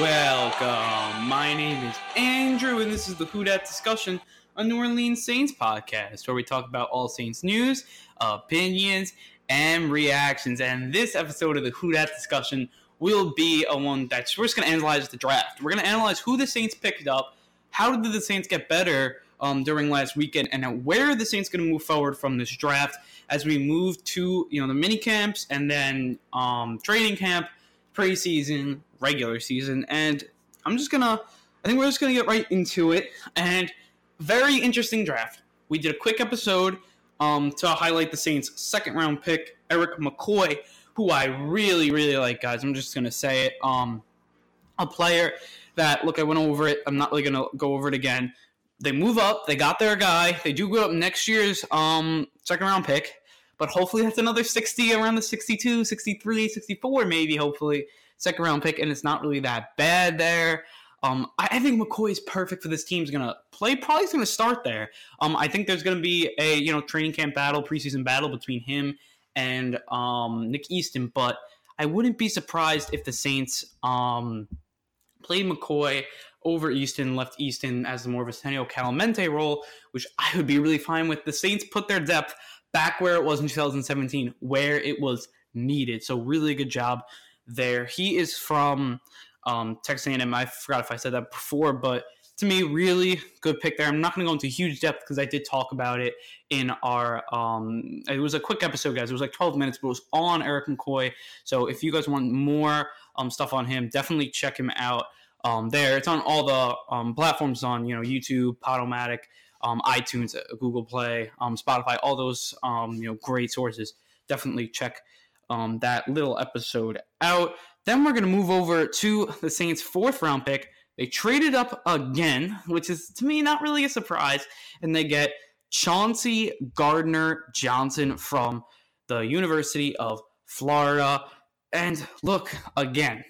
Welcome. My name is Andrew, and this is the Who Dat Discussion, a New Orleans Saints podcast where we talk about all Saints news, opinions, and reactions. And this episode of the Who Dat Discussion will be a one that's we're just going to analyze the draft. We're going to analyze who the Saints picked up, how did the Saints get better um, during last weekend, and where are the Saints going to move forward from this draft as we move to you know the mini camps and then um, training camp, preseason, regular season, and I'm just gonna. I think we're just gonna get right into it. And very interesting draft. We did a quick episode um, to highlight the Saints' second round pick, Erik McCoy, who I really, really like, guys. I'm just gonna say it. Um, a player that look, I went over it. I'm not really gonna go over it again. They move up. They got their guy. They do go up next year's um, second round pick, but hopefully that's another 60 around the 62, 63, 64, maybe. Hopefully second round pick, and it's not really that bad there. Um, I, think McCoy is perfect for this team. He's gonna play. Probably is going to start there. Um, I think there's gonna be a you know training camp battle, preseason battle between him and um, Nick Easton, but I wouldn't be surprised if the Saints um, played McCoy over Easton, left Easton as the more of a Senio Kelemete role, which I would be really fine with. The Saints put their depth back where it was in 2017, where it was needed. So really good job there. He is from um, Texas A&M. I forgot if I said that before, but to me, really good pick there. I'm not going to go into huge depth because I did talk about it in our. Um, it was a quick episode, guys. It was like 12 minutes, but it was on Erik McCoy. So if you guys want more um, stuff on him, definitely check him out um, there. It's on all the um, platforms on you know YouTube, Podomatic, um, iTunes, uh, Google Play, um, Spotify, all those um, you know great sources. Definitely check um, that little episode out. Then we're going to move over to the Saints' fourth round pick. They traded up again, which is to me not really a surprise, and they get Chauncey Gardner Johnson from the University of Florida. And look, again,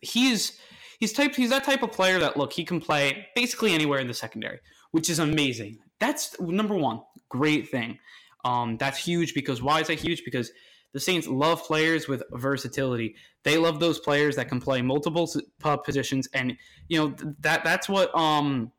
he's he's type he's that type of player that look he can play basically anywhere in the secondary, which is amazing. That's number one, great thing. Um, that's huge because why is that huge? Because the Saints love players with versatility. They love those players that can play multiple positions, and you know that that's what um,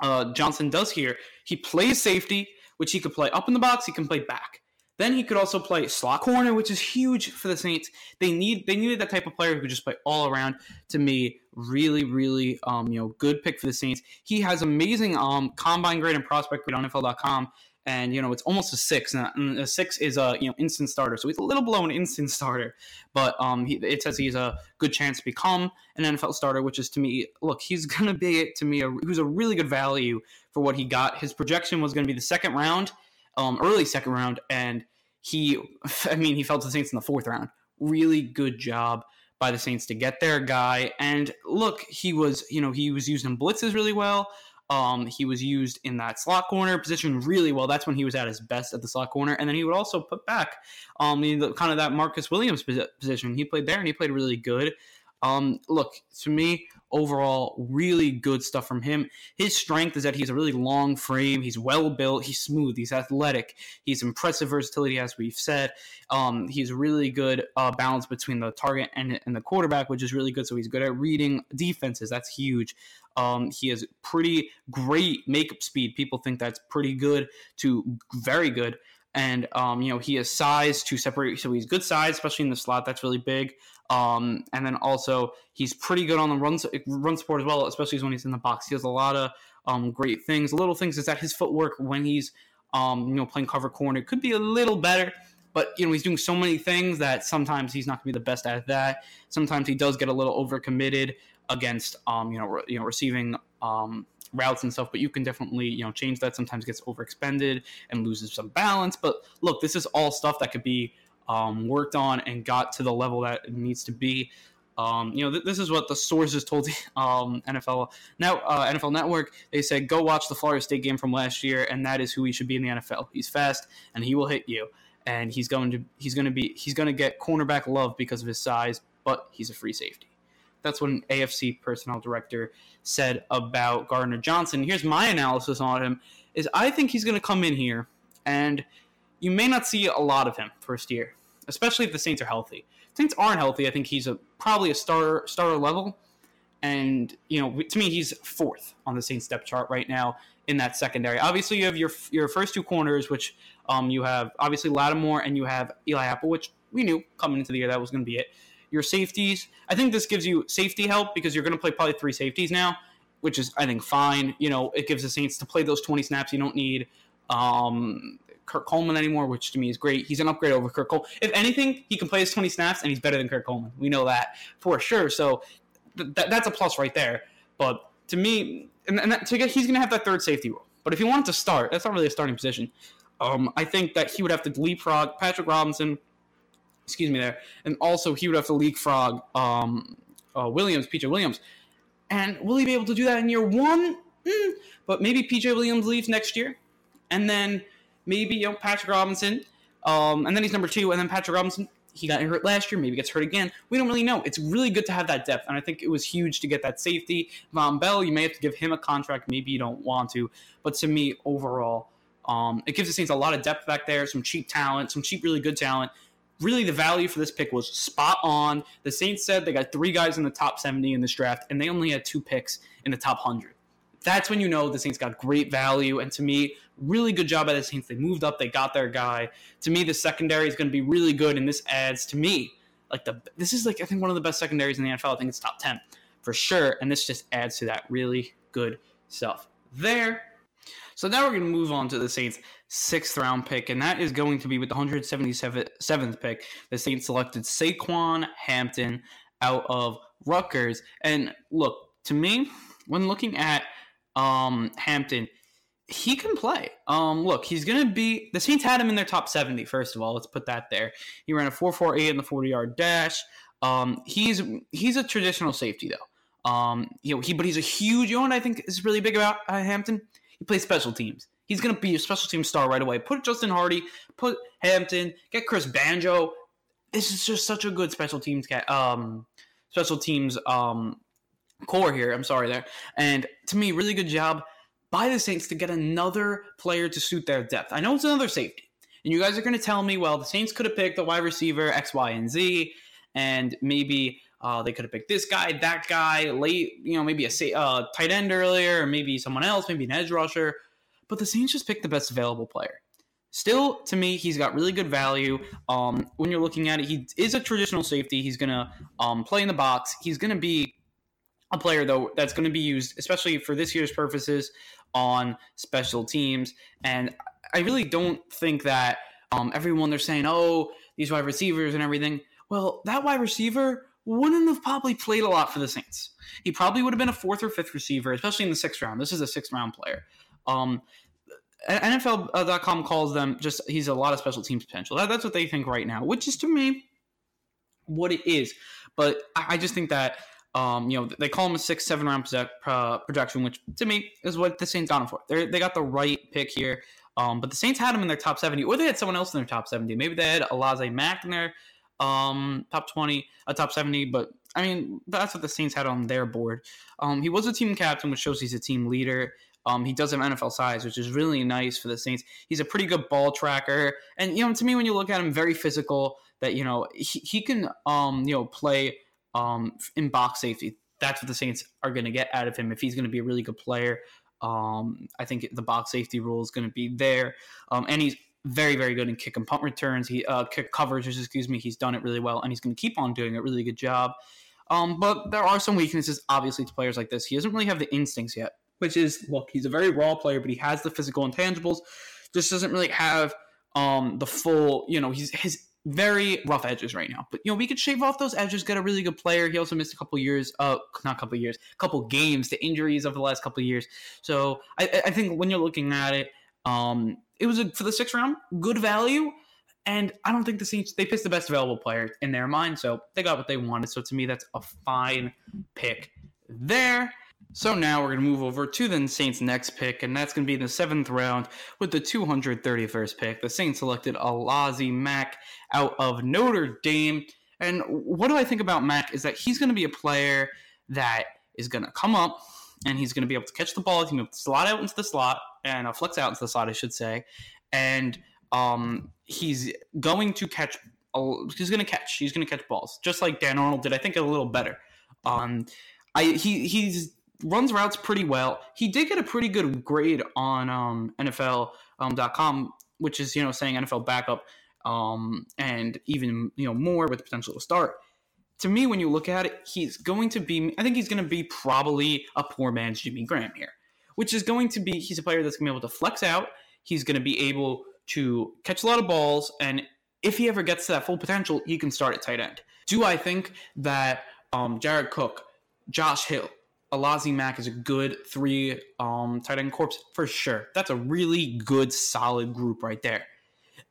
uh, Johnson does here. He plays safety, which he could play up in the box. He can play back. Then he could also play slot corner, which is huge for the Saints. They need they needed that type of player who could just play all around. To me, really, really, um, you know, good pick for the Saints. He has amazing um combine grade and prospect grade on NFL.com and you know it's almost a six, and a six is a you know instant starter, so he's a little below an instant starter, but um, he, it says he's a good chance to become an NFL starter, which is to me, look, he's gonna be to me a, who's a really good value for what he got. His projection was to be the second round, um, early second round, and he, I mean, he fell to the Saints in the fourth round. Really good job by the Saints to get their guy, and look, he was you know he was used in blitzes really well. Um, he was used in that slot corner position really well. That's when he was at his best at the slot corner, and then he would also put back um, kind of that Marcus Williams position. He played there, and he played really good. Um, look, to me, overall, really good stuff from him. His strength is that he's a really long frame. He's well built. He's smooth. He's athletic. He's impressive versatility, as we've said. Um, he's really good uh, balance between the target and, and the quarterback, which is really good. So he's good at reading defenses. That's huge. Um, he has pretty great makeup speed. People think that's pretty good to very good. And um, you know he has size to separate, so he's good size, especially in the slot. That's really big. Um, and then also he's pretty good on the run run support as well, especially when he's in the box. He has a lot of um, great things. Little things is that his footwork when he's um, you know playing cover corner could be a little better. But you know he's doing so many things that sometimes he's not going to be the best at that. Sometimes he does get a little overcommitted against um, you know re- you know receiving um, routes and stuff. But you can definitely you know change that. Sometimes gets overexpended and loses some balance. But look, this is all stuff that could be um, worked on and got to the level that it needs to be. Um, you know, th- this is what the sources told um, NFL now uh, NFL Network. They said, "Go watch the Florida State game from last year, and that is who he should be in the NFL. He's fast, and he will hit you, and he's going to he's going to be he's going to get cornerback love because of his size, but he's a free safety." That's what an AFC personnel director said about Gardner Johnson. Here's my analysis on him: is I think he's going to come in here, and you may not see a lot of him first year, especially if the Saints are healthy. If Saints aren't healthy. I think he's a probably a starter starter level. And you know, to me, he's fourth on the Saints depth chart right now in that secondary. Obviously, you have your your first two corners, which um, you have obviously Lattimore and you have Eli Apple, which we knew coming into the year that was going to be it. Your safeties, I think this gives you safety help because you're going to play probably three safeties now, which is I think fine. You know, it gives the Saints to play those 20 snaps. You don't need um, Kurt Coleman anymore, which to me is great. He's an upgrade over Kurt Coleman. If anything, he can play his 20 snaps and he's better than Kurt Coleman. We know that for sure. So th- that's a plus right there. But to me, and, and that, to get, he's going to have that third safety role. But if he wanted to start, that's not really a starting position. Um, I think that he would have to leapfrog Patrick Robinson, excuse me there, and also he would have to leapfrog um, uh, Williams, PJ Williams. And will he be able to do that in year one? Mm, but maybe PJ Williams leaves next year, and then maybe you know Patrick Robinson, um, and then he's number two, and then Patrick Robinson. He got hurt last year, maybe gets hurt again. We don't really know. It's really good to have that depth, and I think it was huge to get that safety. Vonn Bell, you may have to give him a contract, maybe you don't want to, but to me, overall, um, it gives the Saints a lot of depth back there, some cheap talent, some cheap, really good talent. Really, the value for this pick was spot on. The Saints said they got three guys in the top 70 in this draft, and they only had two picks in the top 100. That's when you know the Saints got great value. And to me, really good job by the Saints. They moved up, they got their guy. To me, the secondary is going to be really good, and this adds to me like the this is like I think one of the best secondaries in the NFL. I think it's top 10 for sure, and this just adds to that really good stuff there. So now we're going to move on to the Saints' sixth round pick, and that is going to be with the 177th pick. The Saints selected Saquan Hampton out of Rutgers. And look, to me, when looking at um, Hampton, he can play. Um, look, he's going to be. The Saints had him in their top 70, first of all. Let's put that there. He ran a 4.48 in the 40 yard dash. Um, he's he's a traditional safety, though. Um, you know, he but he's a huge. You know what I think is really big about uh, Hampton? He plays special teams. He's going to be a special team star right away. Put Justin Hardee, put Hampton, get Chris Banjo. This is just such a good special teams um special teams um core here. I'm sorry there. And to me, really good job by the Saints to get another player to suit their depth. I know it's another safety. And you guys are going to tell me, well, the Saints could have picked a wide receiver X, Y, and Z, and maybe uh, they could have picked this guy, that guy, late, you know, maybe a uh, tight end earlier, or maybe someone else, maybe an edge rusher. But the Saints just picked the best available player. Still, to me, he's got really good value. Um, when you're looking at it, he is a traditional safety. He's going to um, play in the box. He's going to be a player though that's going to be used, especially for this year's purposes, on special teams. And I really don't think that um, everyone they're saying, oh, these wide receivers and everything. Well, that wide receiver wouldn't have probably played a lot for the Saints. He probably would have been a fourth or fifth receiver, especially in the sixth round. This is a sixth round player. Um, NFL.com calls them just he's a lot of special teams potential. That, that's what they think right now, which is to me what it is. But I, I just think that um, you know, they call him a six, seven round projection, which to me is what the Saints got him for. They they got the right pick here. Um, but the Saints had him in their top 70, or they had someone else in their top 70. Maybe they had Alize Mack in their um, top 20, a uh, top 70. But I mean, that's what the Saints had on their board. Um, he was a team captain, which shows he's a team leader. Um, he does have NFL size, which is really nice for the Saints. He's a pretty good ball tracker, and you know, to me, when you look at him, very physical. That you know, he, he can um, you know play um, in box safety. That's what the Saints are going to get out of him if he's going to be a really good player. Um, I think the box safety rule is going to be there, um, and he's very, very good in kick and punt returns. He uh, kick excuse me. He's done it really well, and he's going to keep on doing a really good job. Um, but there are some weaknesses, obviously, to players like this. He doesn't really have the instincts yet, which is look, he's a very raw player, but he has the physical intangibles. Just doesn't really have um, the full, you know, he's his very rough edges right now. But you know, we could shave off those edges, get a really good player. He also missed a couple years, uh, not a couple years, a couple games to injuries over the last couple years. So I, I think when you're looking at it, um, it was a, for the sixth round, good value. And I don't think the Saints they picked the best available player in their mind, so they got what they wanted. So to me, that's a fine pick there. So now we're going to move over to the Saints' next pick, and that's going to be in the seventh round with the 231st pick. The Saints selected Alize Mack out of Notre Dame. And what do I think about Mack is that he's going to be a player that is going to come up and he's going to be able to catch the ball. He's going to be slot out into the slot and uh, flex out into the slot, I should say. And um, he's going to catch. He's going to catch. He's going to catch balls, just like Dan Arnold did. I think a little better. Um, I he he's runs routes pretty well. He did get a pretty good grade on um, NFL.com, um, which is you know saying NFL backup, um, and even you know more with the potential to start. To me, when you look at it, he's going to be. I think he's going to be probably a poor man's Jimmy Graham here, which is going to be. He's a player that's going to be able to flex out. He's going to be able to catch a lot of balls, and if he ever gets to that full potential, he can start at tight end. Do I think that um, Jared Cook, Josh Hill, Alizé Mack is a good three um, tight end corpse for sure. That's a really good, solid group right there.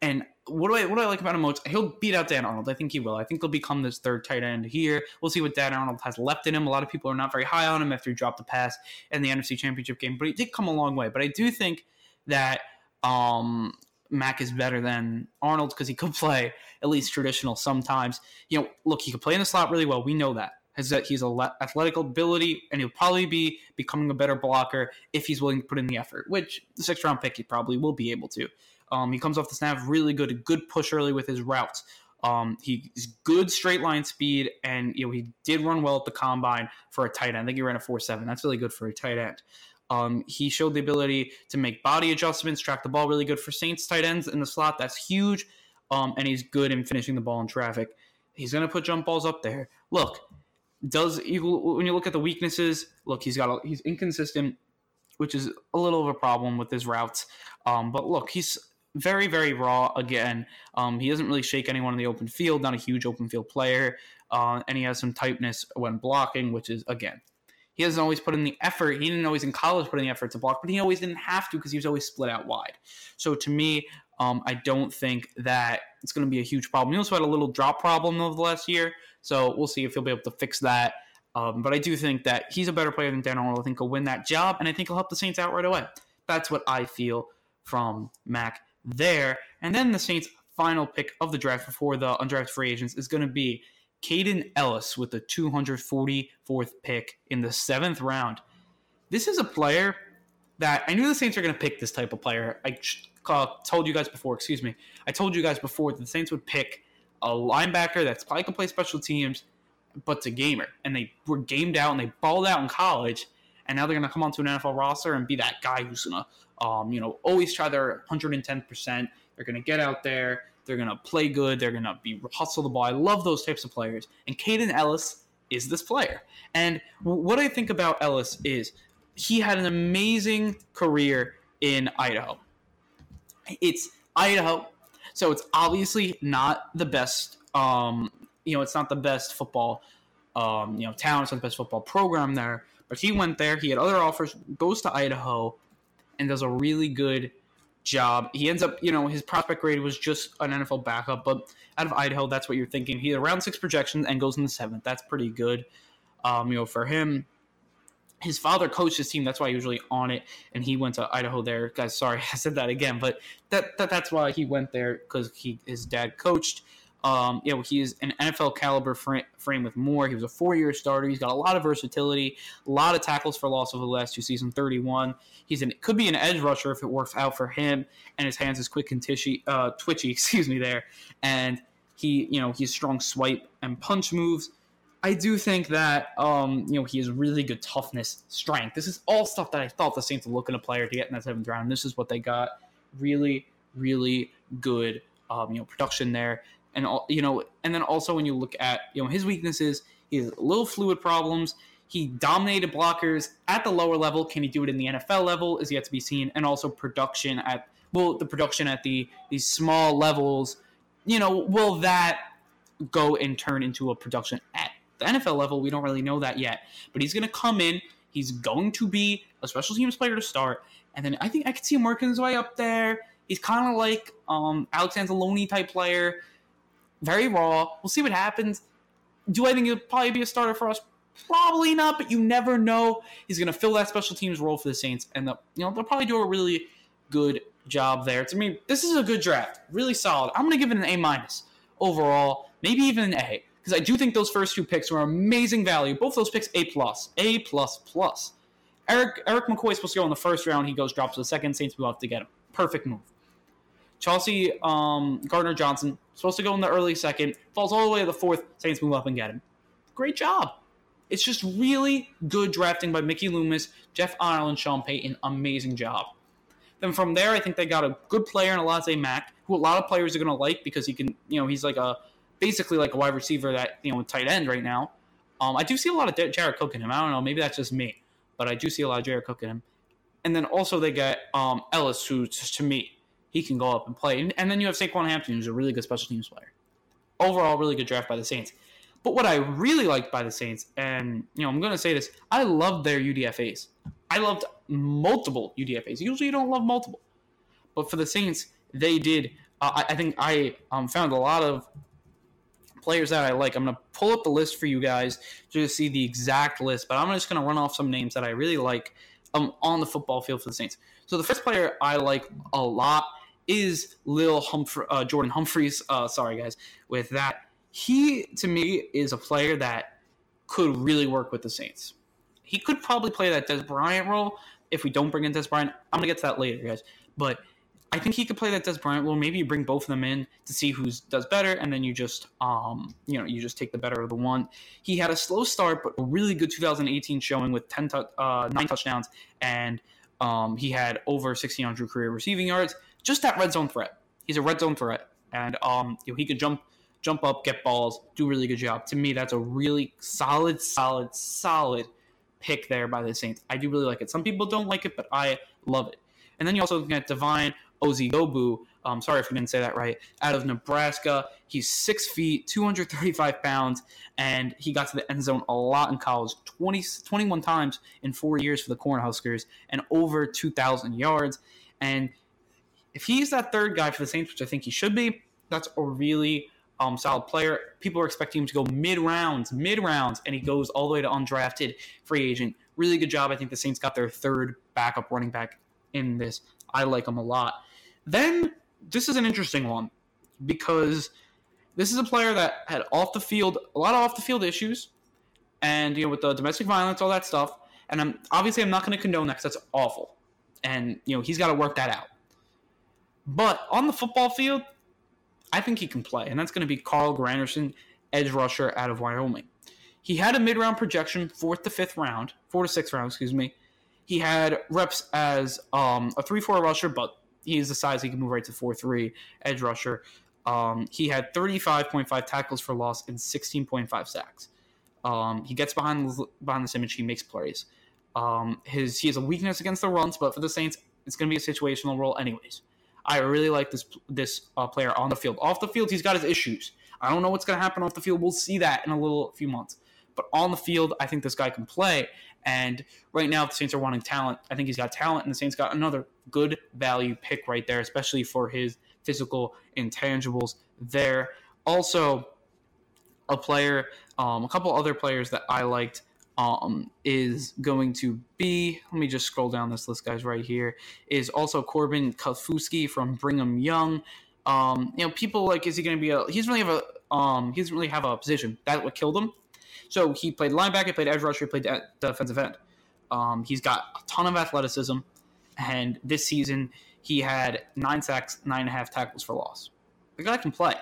And what do I what do I like about him most? He'll beat out Dan Arnold. I think he will. I think he'll become this third tight end here. We'll see what Dan Arnold has left in him. A lot of people are not very high on him after he dropped the pass in the NFC Championship game, but he did come a long way. But I do think that um, Mack is better than Arnold because he could play at least traditional sometimes. You know, look, he could play in the slot really well. We know that has that he's a athletic ability, and he'll probably be becoming a better blocker if he's willing to put in the effort. Which the sixth round pick he probably will be able to. Um, he comes off the snap really good, a good push early with his routes. Um, he's good straight line speed, and you know he did run well at the combine for a tight end. I think he ran a four seven. That's really good for a tight end. Um, he showed the ability to make body adjustments, track the ball really good for Saints tight ends in the slot. That's huge. Um, and he's good in finishing the ball in traffic. He's going to put jump balls up there. Look, does when you look at the weaknesses, look, he's got a, he's inconsistent, which is a little of a problem with his routes. Um, but look, he's very very raw again. Um, he doesn't really shake anyone in the open field. Not a huge open field player, uh, and he has some tightness when blocking, which is again. He doesn't always put in the effort. He didn't always in college put in the effort to block, but he always didn't have to because he was always split out wide. So to me, um, I don't think that it's going to be a huge problem. He also had a little drop problem over the last year, so we'll see if he'll be able to fix that. Um, but I do think that he's a better player than Dan Arnold. I think he'll win that job, and I think he'll help the Saints out right away. That's what I feel from Mack there. And then the Saints' final pick of the draft before the undrafted free agents is going to be Kaden Elliss with the 244th pick in the seventh round. This is a player that I knew the Saints were going to pick this type of player. I uh, told you guys before, excuse me, I told you guys before that the Saints would pick a linebacker that's probably can play special teams, but's a gamer. And they were gamed out and they balled out in college, and now they're going to come onto an NFL roster and be that guy who's going to, um, you know, always try their 110%. They're going to get out there. They're going to play good. They're going to be hustle the ball. I love those types of players. And Kaden Elliss is this player. And what I think about Elliss is he had an amazing career in Idaho. It's Idaho, so it's obviously not the best. Um, you know, it's not the best football. Um, you know, town. It's not the best football program there. But he went there. He had other offers. Goes to Idaho, and does a really good job. He ends up, you know, his prospect grade was just an NFL backup, but out of Idaho, that's what you're thinking. He around six projections and goes in the seventh. That's pretty good. Um, you know, for him, his father coached his team. That's why he was really on it, and he went to Idaho. There, guys. Sorry, I said that again, but that, that that's why he went there because he his dad coached. Um, you know, he is an NFL caliber frame, frame with more. He was a four year starter. He's got a lot of versatility, a lot of tackles for loss over the last two seasons, 31. He's an could be an edge rusher if it works out for him, and his hands is quick and tishy, uh, twitchy, excuse me, there. And he, you know, he's strong swipe and punch moves. I do think that um, you know he has really good toughness, strength. This is all stuff that I thought the Saints were looking a player to get in that seventh round. This is what they got. Really, really good um, you know production there, and all, you know, and then also when you look at you know his weaknesses, he has little fluid problems. He dominated blockers at the lower level. Can he do it in the NFL level? Is yet to be seen. And also production at well, the production at the these small levels. You know, will that go and turn into a production at the NFL level, we don't really know that yet. But he's going to come in. He's going to be a special teams player to start. And then I think I could see him working his way up there. He's kind of like um, Alex Anzalone type player. Very raw. We'll see what happens. Do I think he'll probably be a starter for us? Probably not, but you never know. He's going to fill that special teams role for the Saints, and the, you know they'll probably do a really good job there. To me, this is a good draft, really solid. I'm going to give it an A minus overall, maybe even an A because I do think those first two picks were amazing value. Both those picks A plus, A plus plus. Eric Erik McCoy is supposed to go in the first round. He goes drops to the second. Saints move up to get him. Perfect move. Chelsea um, Gardner Johnson supposed to go in the early second. Falls all the way to the fourth. Saints move up and get him. Great job. It's just really good drafting by Mickey Loomis, Jeff Ireland, Sean Payton. Amazing job. Then from there, I think they got a good player in Alize Mack, who a lot of players are going to like because he can, you know, he's like a basically like a wide receiver that you know tight end right now. Um, I do see a lot of Jared Cook in him. I don't know, maybe that's just me, but I do see a lot of Jared Cook in him. And then also they get um, Elliss, who to me he can go up and play. And, and then you have Saquan Hampton, who's a really good special teams player. Overall, really good draft by the Saints. But what I really liked by the Saints, and you know, I'm going to say this, I loved their UDFA's. I loved multiple UDFA's. Usually, you don't love multiple, but for the Saints, they did. Uh, I, I, think I um, found a lot of players that I like. I'm going to pull up the list for you guys to see the exact list, but I'm just going to run off some names that I really like um, on the football field for the Saints. So the first player I like a lot is Lil Humphrey, uh, Jordan Humphreys. Uh, sorry, guys, with that. He, to me, is a player that could really work with the Saints. He could probably play that Dez Bryant role if we don't bring in Dez Bryant. I'm going to get to that later, guys. But I think he could play that Dez Bryant role. Maybe you bring both of them in to see who does better, and then you just, um, you know, you just take the better of the one. He had a slow start, but a really good 2018 showing with 10 t- uh, nine touchdowns, and um, he had over 1,600 career receiving yards just that red zone threat. He's a red zone threat, and um, you know, he could jump jump up, get balls, do a really good job. To me, that's a really solid, solid, solid pick there by the Saints. I do really like it. Some people don't like it, but I love it. And then you also get Ozigbo. Um, sorry if I didn't say that right. Out of Nebraska, he's six feet, 235 pounds, and he got to the end zone a lot in college 20, 21 times in four years for the Cornhuskers and over 2,000 yards. And if he's that third guy for the Saints, which I think he should be, that's a really um, solid player. People are expecting him to go mid rounds, mid rounds, and he goes all the way to undrafted free agent. Really good job. I think the Saints got their third backup running back in this. I like him a lot. Then this is an interesting one because this is a player that had off the field a lot of off the field issues, and you know with the domestic violence, all that stuff. And I'm obviously I'm not going to condone that because that's awful, and you know he's got to work that out. But on the football field, I think he can play, and that's going to be Carl Granderson, edge rusher out of Wyoming. He had a mid round projection, fourth to fifth round, four to sixth round, excuse me. He had reps as um, a 3 4 rusher, but he's the size he can move right to 4 3 edge rusher. Um, he had 35.5 tackles for loss and 16.5 sacks. Um, he gets behind behind this image, he makes plays. Um, his he has a weakness against the runs, but for the Saints, it's going to be a situational role anyways. I really like this this uh, player on the field. Off the field, he's got his issues. I don't know what's going to happen off the field. We'll see that in a little few months. But on the field, I think this guy can play. And right now, the Saints are wanting talent. I think he's got talent, and the Saints got another good value pick right there, especially for his physical intangibles there. Also, a player, um, a couple other players that I liked um, is going to be. Let me just scroll down this list, guys. Right here is also Corbin Kaufusi from Brigham Young. Um, you know, people like, is he going to be a? He doesn't really have a. Um, he doesn't really have a position. That would kill him. So he played linebacker, he played edge rusher, he played defensive end. Um, he's got a ton of athleticism, and this season he had nine sacks, nine and a half tackles for loss. The guy can play.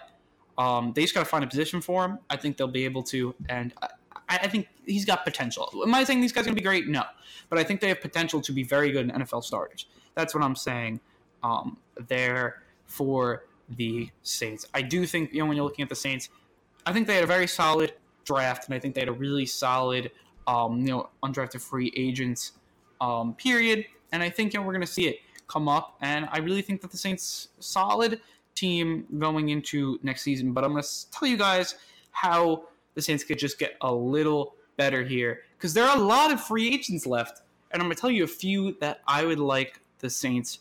Um, they just got to find a position for him. I think they'll be able to, and I, I think he's got potential. Am I saying these guys are going to be great? No, but I think they have potential to be very good NFL starters. That's what I'm saying. Um, there for the Saints. I do think you know when you're looking at the Saints, I think they had a very solid draft, and I think they had a really solid, um, you know, undrafted free agents um, period. And I think you know we're going to see it come up, and I really think that the Saints solid team going into next season. But I'm going to tell you guys how the Saints could just get a little better here because there are a lot of free agents left, and I'm going to tell you a few that I would like the Saints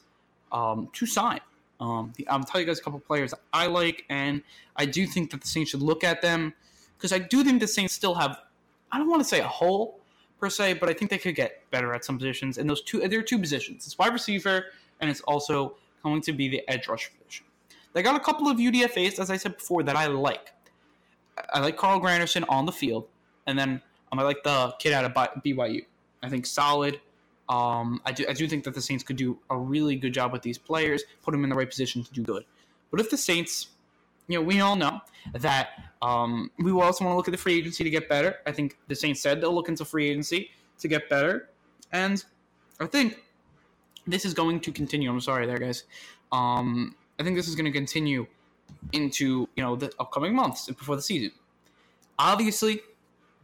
um, to sign. Um, I'm tell you guys a couple players I like, and I do think that the Saints should look at them because I do think the Saints still have. I don't want to say a hole per se, but I think they could get better at some positions. And those two, there are two positions: it's wide receiver, and it's also going to be the edge rusher position. They got a couple of UDFA's, as I said before, that I like. I like Carl Granderson on the field, and then um, I like the kid out of BYU. I think solid. Um, I do I do think that the Saints could do a really good job with these players, put them in the right position to do good. But if the Saints you know, we all know that um, we also want to look at the free agency to get better. I think the Saints said they'll look into free agency to get better, and I think this is going to continue. I'm sorry, there, guys. Um, I think this is going to continue into you know the upcoming months before the season. Obviously,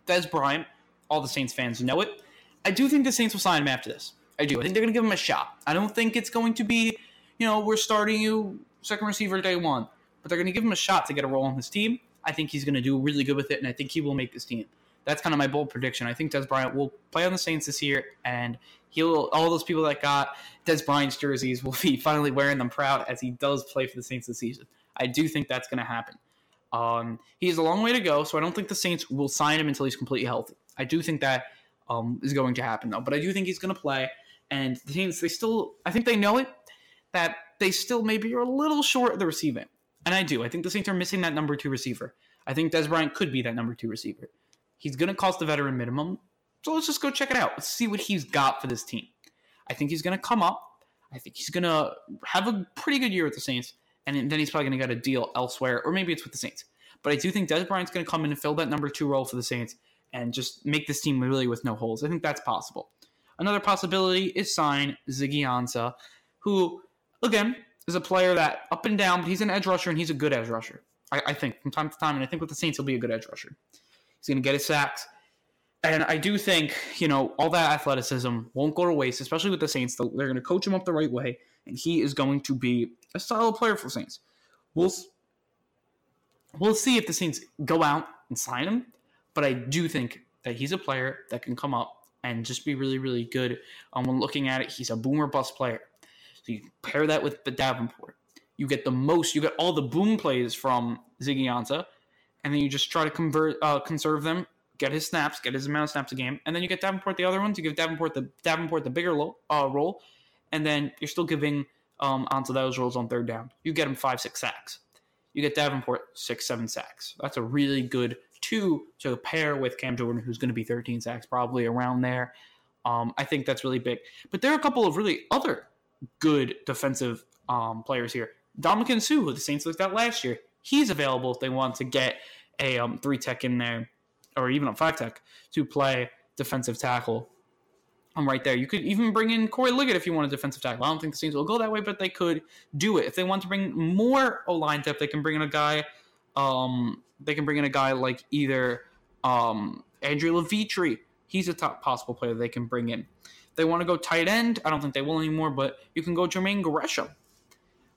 Dez Bryant, all the Saints fans know it. I do think the Saints will sign him after this. I do. I think they're going to give him a shot. I don't think it's going to be, you know, we're starting you second receiver day one, but they're going to give him a shot to get a role on this team. I think he's going to do really good with it, and I think he will make this team. That's kind of my bold prediction. I think Dez Bryant will play on the Saints this year, and he'll all those people that got Dez Bryant's jerseys will be finally wearing them proud as he does play for the Saints this season. I do think that's going to happen. Um, he has a long way to go, so I don't think the Saints will sign him until he's completely healthy. I do think that um, is going to happen though, but I do think he's going to play. And the Saints, they still, I think they know it that they still maybe are a little short of the receiving, and I do. I think the Saints are missing that number two receiver. I think Dez Bryant could be that number two receiver. He's going to cost the veteran minimum, so let's just go check it out. Let's see what he's got for this team. I think he's going to come up. I think he's going to have a pretty good year with the Saints and then he's probably going to get a deal elsewhere, or maybe it's with the Saints. But I do think Dez Bryant's going to come in and fill that number two role for the Saints and just make this team really with no holes. I think that's possible. Another possibility is sign Ziggy Ansah, who, again, is a player that up and down, but he's an edge rusher and he's a good edge rusher. I, I think from time to time, and I think with the Saints, he'll be a good edge rusher. He's going to get his sacks. And I do think, you know, all that athleticism won't go to waste, especially with the Saints. They're going to coach him up the right way and he is going to be a solid player for Saints. We'll we'll see if the Saints go out and sign him, but I do think that he's a player that can come up and just be really, really good. Um, when looking at it, he's a boomer bust player. So you pair that with the Davenport, you get the most, you get all the boom plays from Ziggy Ansah, and then you just try to convert, uh, conserve them, get his snaps, get his amount of snaps a game, and then you get Davenport the other ones. You give Davenport the Davenport the bigger lo- uh, role, and then you're still giving um, onto those roles on third down. You get him five, six sacks. You get Davenport six, seven sacks. That's a really good two to pair with Cam Jordan, who's going to be 13 sacks, probably around there. Um, I think that's really big. But there are a couple of really other good defensive um, players here. Ndamukong Suh, who the Saints looked at last year, he's available if they want to get a um, three tech in there, or even a five tech to play defensive tackle. I'm right there. You could even bring in Corey Liuget if you want a defensive tackle. I don't think the Saints will go that way, but they could do it. If they want to bring more O line depth, they can bring in a guy. Um, they can bring in a guy like either um, Andrew Levitre. He's a top possible player they can bring in. They want to go tight end. I don't think they will anymore, but you can go Jermaine Gresham.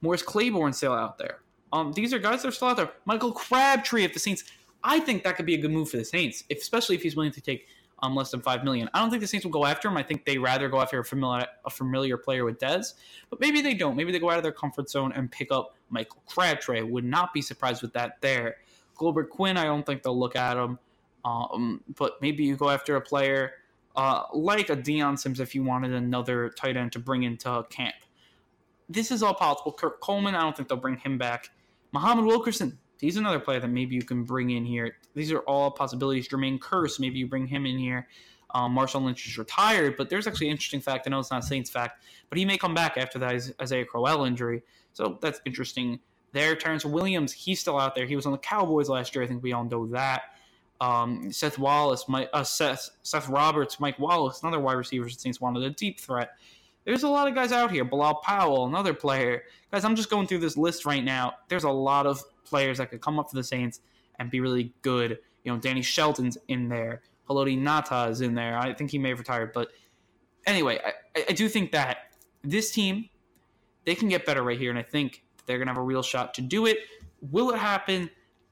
Morris Claiborne still out there. Um, these are guys that are still out there. Michael Crabtree if the Saints. I think that could be a good move for the Saints, if, especially if he's willing to take um, less than five million. I don't think the Saints will go after him. I think they rather go after a familiar a familiar player with Dez, but maybe they don't. Maybe they go out of their comfort zone and pick up Michael Crabtree. I would not be surprised with that there. Gilbert Quinn, I don't think they'll look at him. Um, but maybe you go after a player uh, like a Dion Sims if you wanted another tight end to bring into camp. This is all possible. Kurt Coleman, I don't think they'll bring him back. Muhammad Wilkerson, He's another player that maybe you can bring in here. These are all possibilities. Jermaine Kearse, maybe you bring him in here. Um, Marshawn Lynch is retired, but there's actually an interesting fact. I know it's not Saints fact, but he may come back after that Isaiah Crowell injury. So that's interesting there. Terrance Williams, he's still out there. He was on the Cowboys last year. I think we all know that. Um, Seth Wallace, Mike, uh, Seth, Seth Roberts, Mike Wallace, another wide receiver the Saints wanted a deep threat. There's a lot of guys out here. Bilal Powell, another player. Guys, I'm just going through this list right now. There's a lot of players that could come up for the Saints and be really good. You know, Danny Shelton's in there. Haloti Ngata is in there. I think he may have retired, but anyway, I, I do think that this team they can get better right here, and I think they're gonna have a real shot to do it. Will it happen?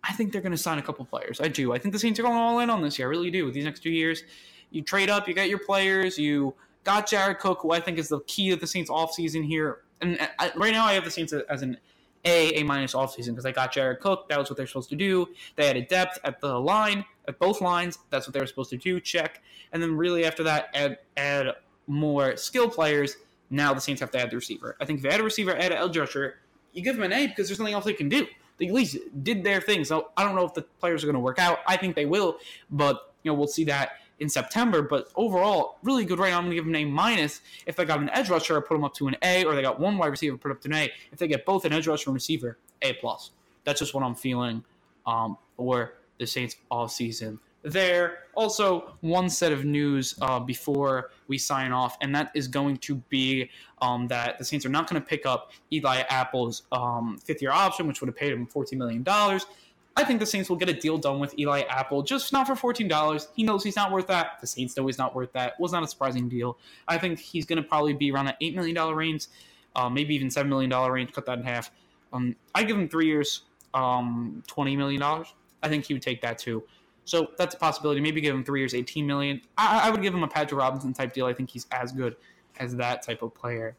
I think they're gonna sign a couple players. I do. I think the Saints are going all in on this year. I really do. These next two years, you trade up, you get your players, you got Jared Cook, who I think is the key of the Saints offseason here. And uh, I, right now, I have the Saints as an a, A minus offseason because they got Jared Cook. That was what they're supposed to do. They added depth at the line, at both lines. That's what they were supposed to do. Check. And then really after that, add add more skill players. Now the Saints have to add the receiver. I think if they add a receiver, add an edge rusher, you give them an A because there's nothing else they can do. At least did their thing. So I don't know if the players are going to work out. I think they will, but you know we'll see that in September. But overall, really good right now. I'm going to give them an A minus. If they got an edge rusher, I put them up to an A, or they got one wide receiver, put up to an A. If they get both an edge rusher and receiver, A plus. That's just what I'm feeling um, for the Saints all season. There, also one set of news uh, before we sign off, and that is going to be um, that the Saints are not going to pick up Eli Apple's um, fifth-year option, which would have paid him $14 million. I think the Saints will get a deal done with Eli Apple, just not for $14. He knows he's not worth that. The Saints know he's not worth that. Was not a surprising deal. I think he's going to probably be around that $8 million range, uh, maybe even $7 million range, cut that in half. Um, I give him three years, um, $20 million. I think he would take that too. So that's a possibility. Maybe give him three years, eighteen million. I, I would give him a Patrick Robinson type deal. I think he's as good as that type of player.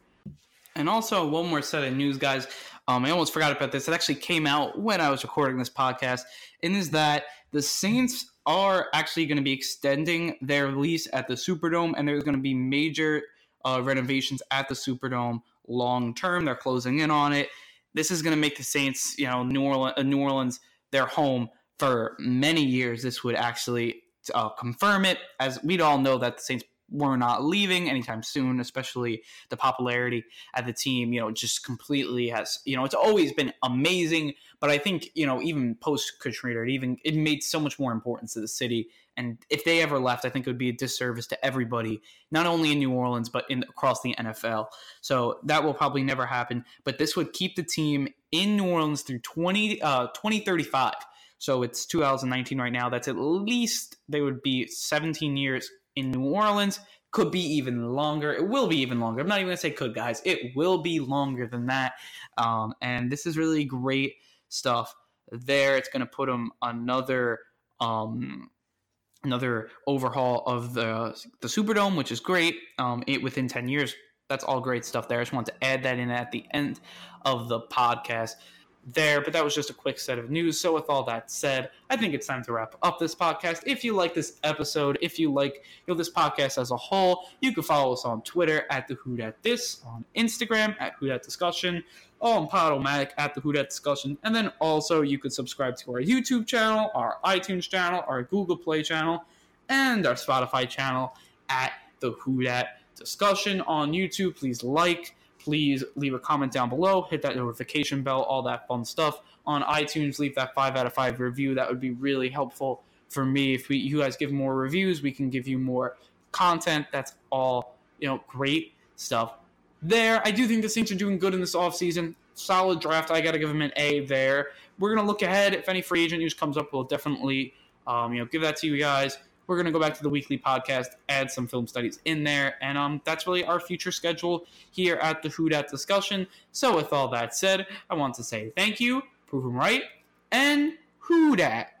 And also, one more set of news, guys. Um, I almost forgot about this. It actually came out when I was recording this podcast, and is that the Saints are actually going to be extending their lease at the Superdome, and there's going to be major uh, renovations at the Superdome long term. They're closing in on it. This is going to make the Saints, you know, New Orleans, uh, New Orleans, their home for many years, this would actually uh, confirm it, as we'd all know that the Saints were not leaving anytime soon, especially the popularity at the team, you know, just completely has, you know, it's always been amazing. But I think, you know, even post Katrina, it even it made so much more importance to the city. And if they ever left, I think it would be a disservice to everybody, not only in New Orleans, but in across the NFL. So that will probably never happen. But this would keep the team in New Orleans through 20, uh, 2035. So it's 2019 right now. That's at least they would be 17 years in New Orleans. Could be even longer. It will be even longer. I'm not even gonna say could, guys. It will be longer than that. Um, and this is really great stuff. There, it's gonna put them another um, another overhaul of the the Superdome, which is great. Um, it within 10 years. That's all great stuff there. I just want to add that in at the end of the podcast there, but that was just a quick set of news. So, with all that said, I think it's time to wrap up this podcast. If you like this episode, if you like you know this podcast as a whole, you can follow us on Twitter at the Who Dat Dis, on Instagram at Who Dat Discussion, on Podomatic at the Who Dat Discussion, and then also you could subscribe to our YouTube channel, our iTunes channel, our Google Play channel, and our Spotify channel at the Who Dat Discussion on YouTube. Please like please leave a comment down below, hit that notification bell, all that fun stuff. On iTunes, leave that five out of five review. That would be really helpful for me. If we, you guys give more reviews, we can give you more content. That's all, you know, great stuff there. I do think the Saints are doing good in this offseason. Solid draft. I got to give them an A there. We're going to look ahead. If any free agent news comes up, we'll definitely, um, you know, give that to you guys we're going to go back to the weekly podcast, add some film studies in there, and um, that's really our future schedule here at the Who Dat discussion. So, with all that said, I want to say thank you, prove them right, and Who Dat.